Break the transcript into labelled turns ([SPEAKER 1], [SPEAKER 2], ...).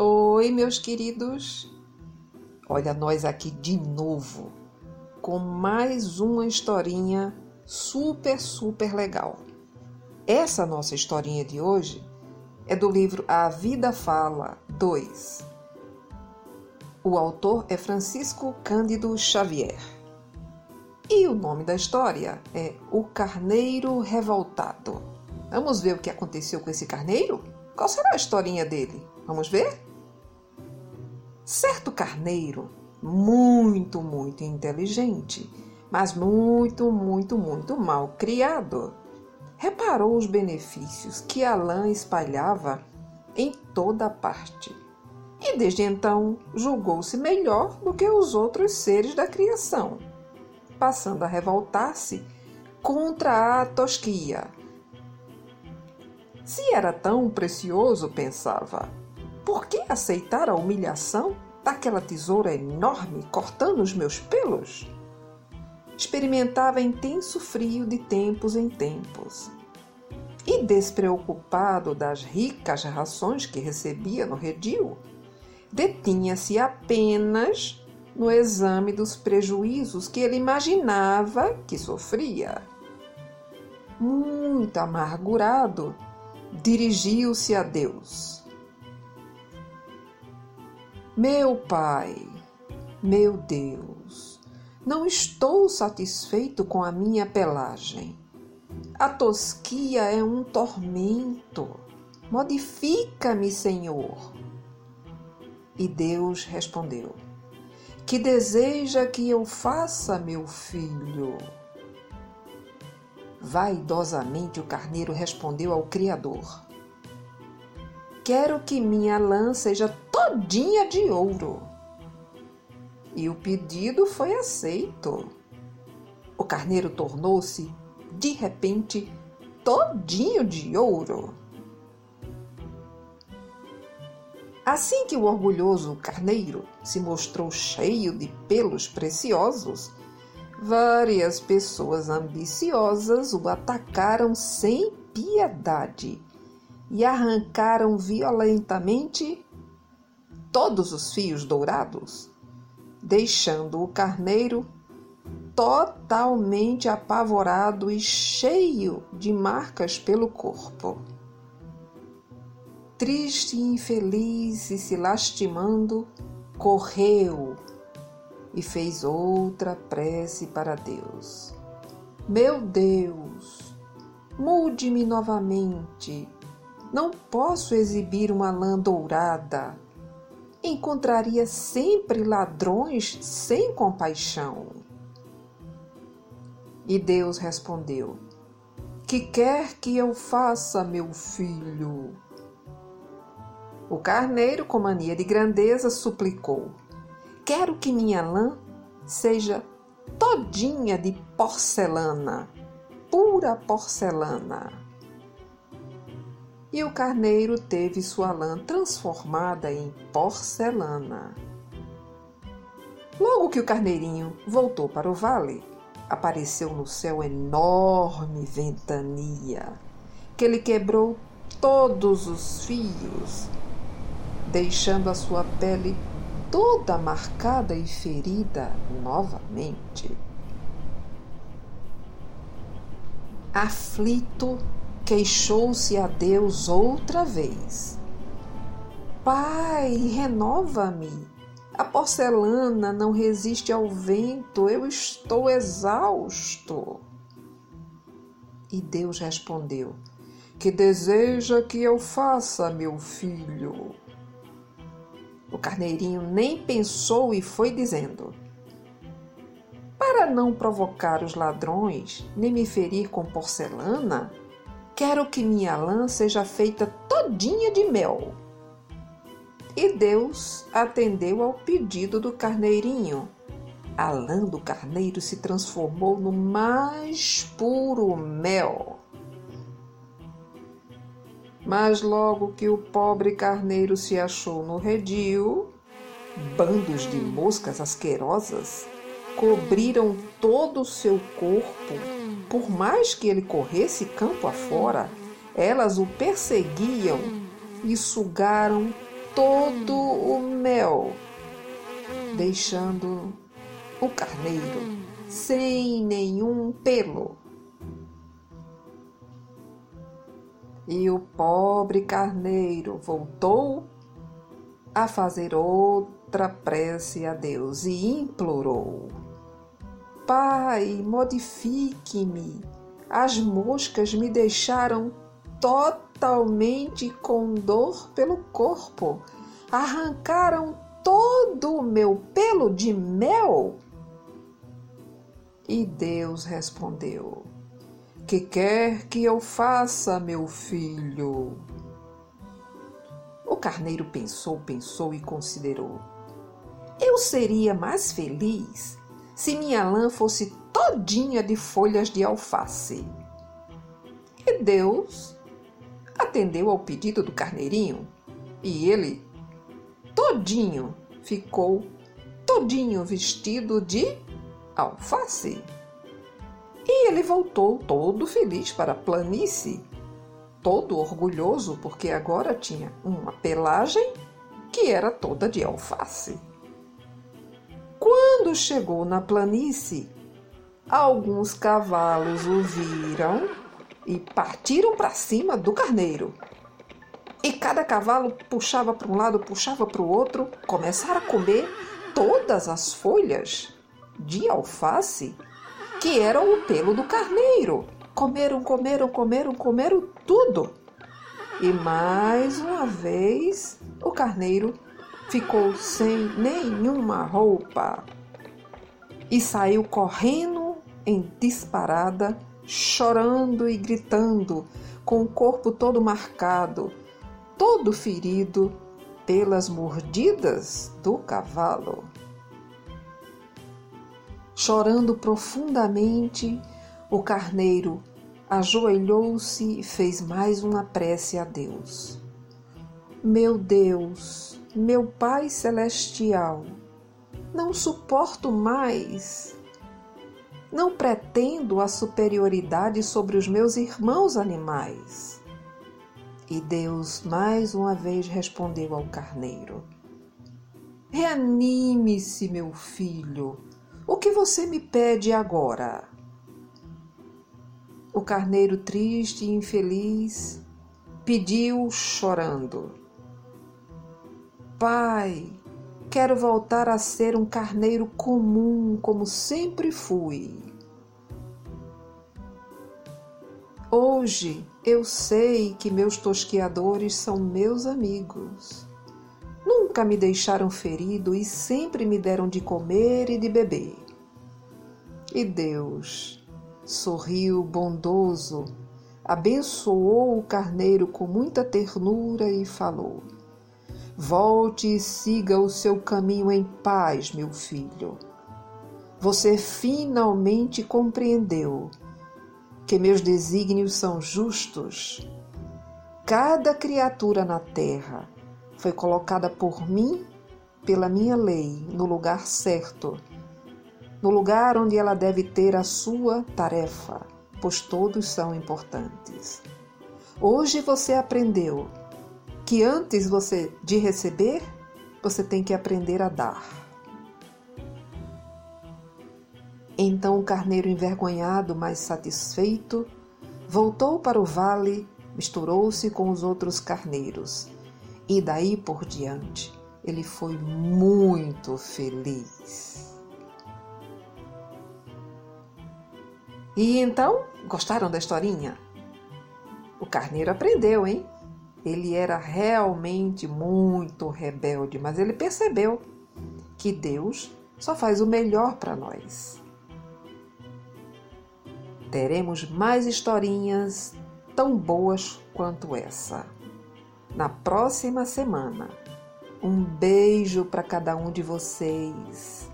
[SPEAKER 1] Oi, meus queridos. Olha nós aqui de novo com mais uma historinha super, super legal. Essa nossa historinha de hoje é do livro A Vida Fala 2. O autor é Francisco Cândido Xavier. E o nome da história é O Carneiro Revoltado. Vamos ver o que aconteceu com esse carneiro? Qual será a historinha dele? Vamos ver? Certo carneiro, muito, muito inteligente, mas muito, muito, muito mal criado, reparou os benefícios que a lã espalhava em toda parte. E desde então julgou-se melhor do que os outros seres da criação, passando a revoltar-se contra a tosquia. Se era tão precioso, pensava, por que aceitar a humilhação daquela tesoura enorme cortando os meus pelos? Experimentava intenso frio de tempos em tempos. E despreocupado das ricas rações que recebia no redil, detinha-se apenas no exame dos prejuízos que ele imaginava que sofria. Muito amargurado, dirigiu-se a Deus meu Pai, meu Deus, não estou satisfeito com a minha pelagem. A tosquia é um tormento. Modifica-me, Senhor. E Deus respondeu: Que deseja que eu faça, meu filho? Vaidosamente o carneiro respondeu ao Criador: Quero que minha lã seja todinha de ouro. E o pedido foi aceito. O carneiro tornou-se, de repente, todinho de ouro. Assim que o orgulhoso carneiro se mostrou cheio de pelos preciosos, várias pessoas ambiciosas o atacaram sem piedade e arrancaram violentamente todos os fios dourados, deixando o carneiro totalmente apavorado e cheio de marcas pelo corpo. Triste e infeliz e se lastimando, correu e fez outra prece para Deus. Meu Deus, mude-me novamente. Não posso exibir uma lã dourada encontraria sempre ladrões sem compaixão. E Deus respondeu: Que quer que eu faça, meu filho? O carneiro, com mania de grandeza, suplicou: Quero que minha lã seja todinha de porcelana, pura porcelana e o carneiro teve sua lã transformada em porcelana. Logo que o carneirinho voltou para o vale, apareceu no céu enorme ventania, que ele quebrou todos os fios, deixando a sua pele toda marcada e ferida novamente. Aflito, queixou-se a Deus outra vez. Pai, renova-me. A porcelana não resiste ao vento, eu estou exausto. E Deus respondeu: Que deseja que eu faça, meu filho? O carneirinho nem pensou e foi dizendo: Para não provocar os ladrões, nem me ferir com porcelana, Quero que minha lã seja feita todinha de mel. E Deus atendeu ao pedido do carneirinho. A lã do carneiro se transformou no mais puro mel. Mas logo que o pobre carneiro se achou no redil, bandos de moscas asquerosas cobriram todo o seu corpo por mais que ele corresse campo afora, elas o perseguiam e sugaram todo o mel, deixando o carneiro sem nenhum pelo. E o pobre carneiro voltou a fazer outra prece a Deus e implorou: Pai, modifique-me. As moscas me deixaram totalmente com dor pelo corpo. Arrancaram todo o meu pelo de mel. E Deus respondeu: Que quer que eu faça, meu filho? O carneiro pensou, pensou e considerou: Eu seria mais feliz se minha lã fosse todinha de folhas de alface. E Deus atendeu ao pedido do carneirinho e ele todinho ficou todinho vestido de alface. E ele voltou todo feliz para a planície todo orgulhoso porque agora tinha uma pelagem que era toda de alface. Quando chegou na planície, alguns cavalos o viram e partiram para cima do carneiro. E cada cavalo puxava para um lado, puxava para o outro, começaram a comer todas as folhas de alface que eram o pelo do carneiro. Comeram, comeram, comeram, comeram tudo. E mais uma vez o carneiro ficou sem nenhuma roupa e saiu correndo em disparada, chorando e gritando, com o corpo todo marcado, todo ferido pelas mordidas do cavalo. Chorando profundamente, o carneiro ajoelhou-se e fez mais uma prece a Deus. Meu Deus, meu Pai Celestial, não suporto mais. Não pretendo a superioridade sobre os meus irmãos animais. E Deus mais uma vez respondeu ao carneiro: Reanime-se, meu filho. O que você me pede agora? O carneiro triste e infeliz pediu chorando: Pai, quero voltar a ser um carneiro comum como sempre fui. Hoje eu sei que meus tosqueadores são meus amigos. Nunca me deixaram ferido e sempre me deram de comer e de beber. E Deus sorriu bondoso, abençoou o carneiro com muita ternura e falou: Volte e siga o seu caminho em paz, meu filho. Você finalmente compreendeu que meus desígnios são justos. Cada criatura na terra foi colocada por mim, pela minha lei, no lugar certo no lugar onde ela deve ter a sua tarefa, pois todos são importantes. Hoje você aprendeu que antes você de receber, você tem que aprender a dar. Então o carneiro envergonhado, mas satisfeito, voltou para o vale, misturou-se com os outros carneiros, e daí por diante ele foi muito feliz. E então, gostaram da historinha? O carneiro aprendeu, hein? Ele era realmente muito rebelde, mas ele percebeu que Deus só faz o melhor para nós. Teremos mais historinhas tão boas quanto essa na próxima semana. Um beijo para cada um de vocês.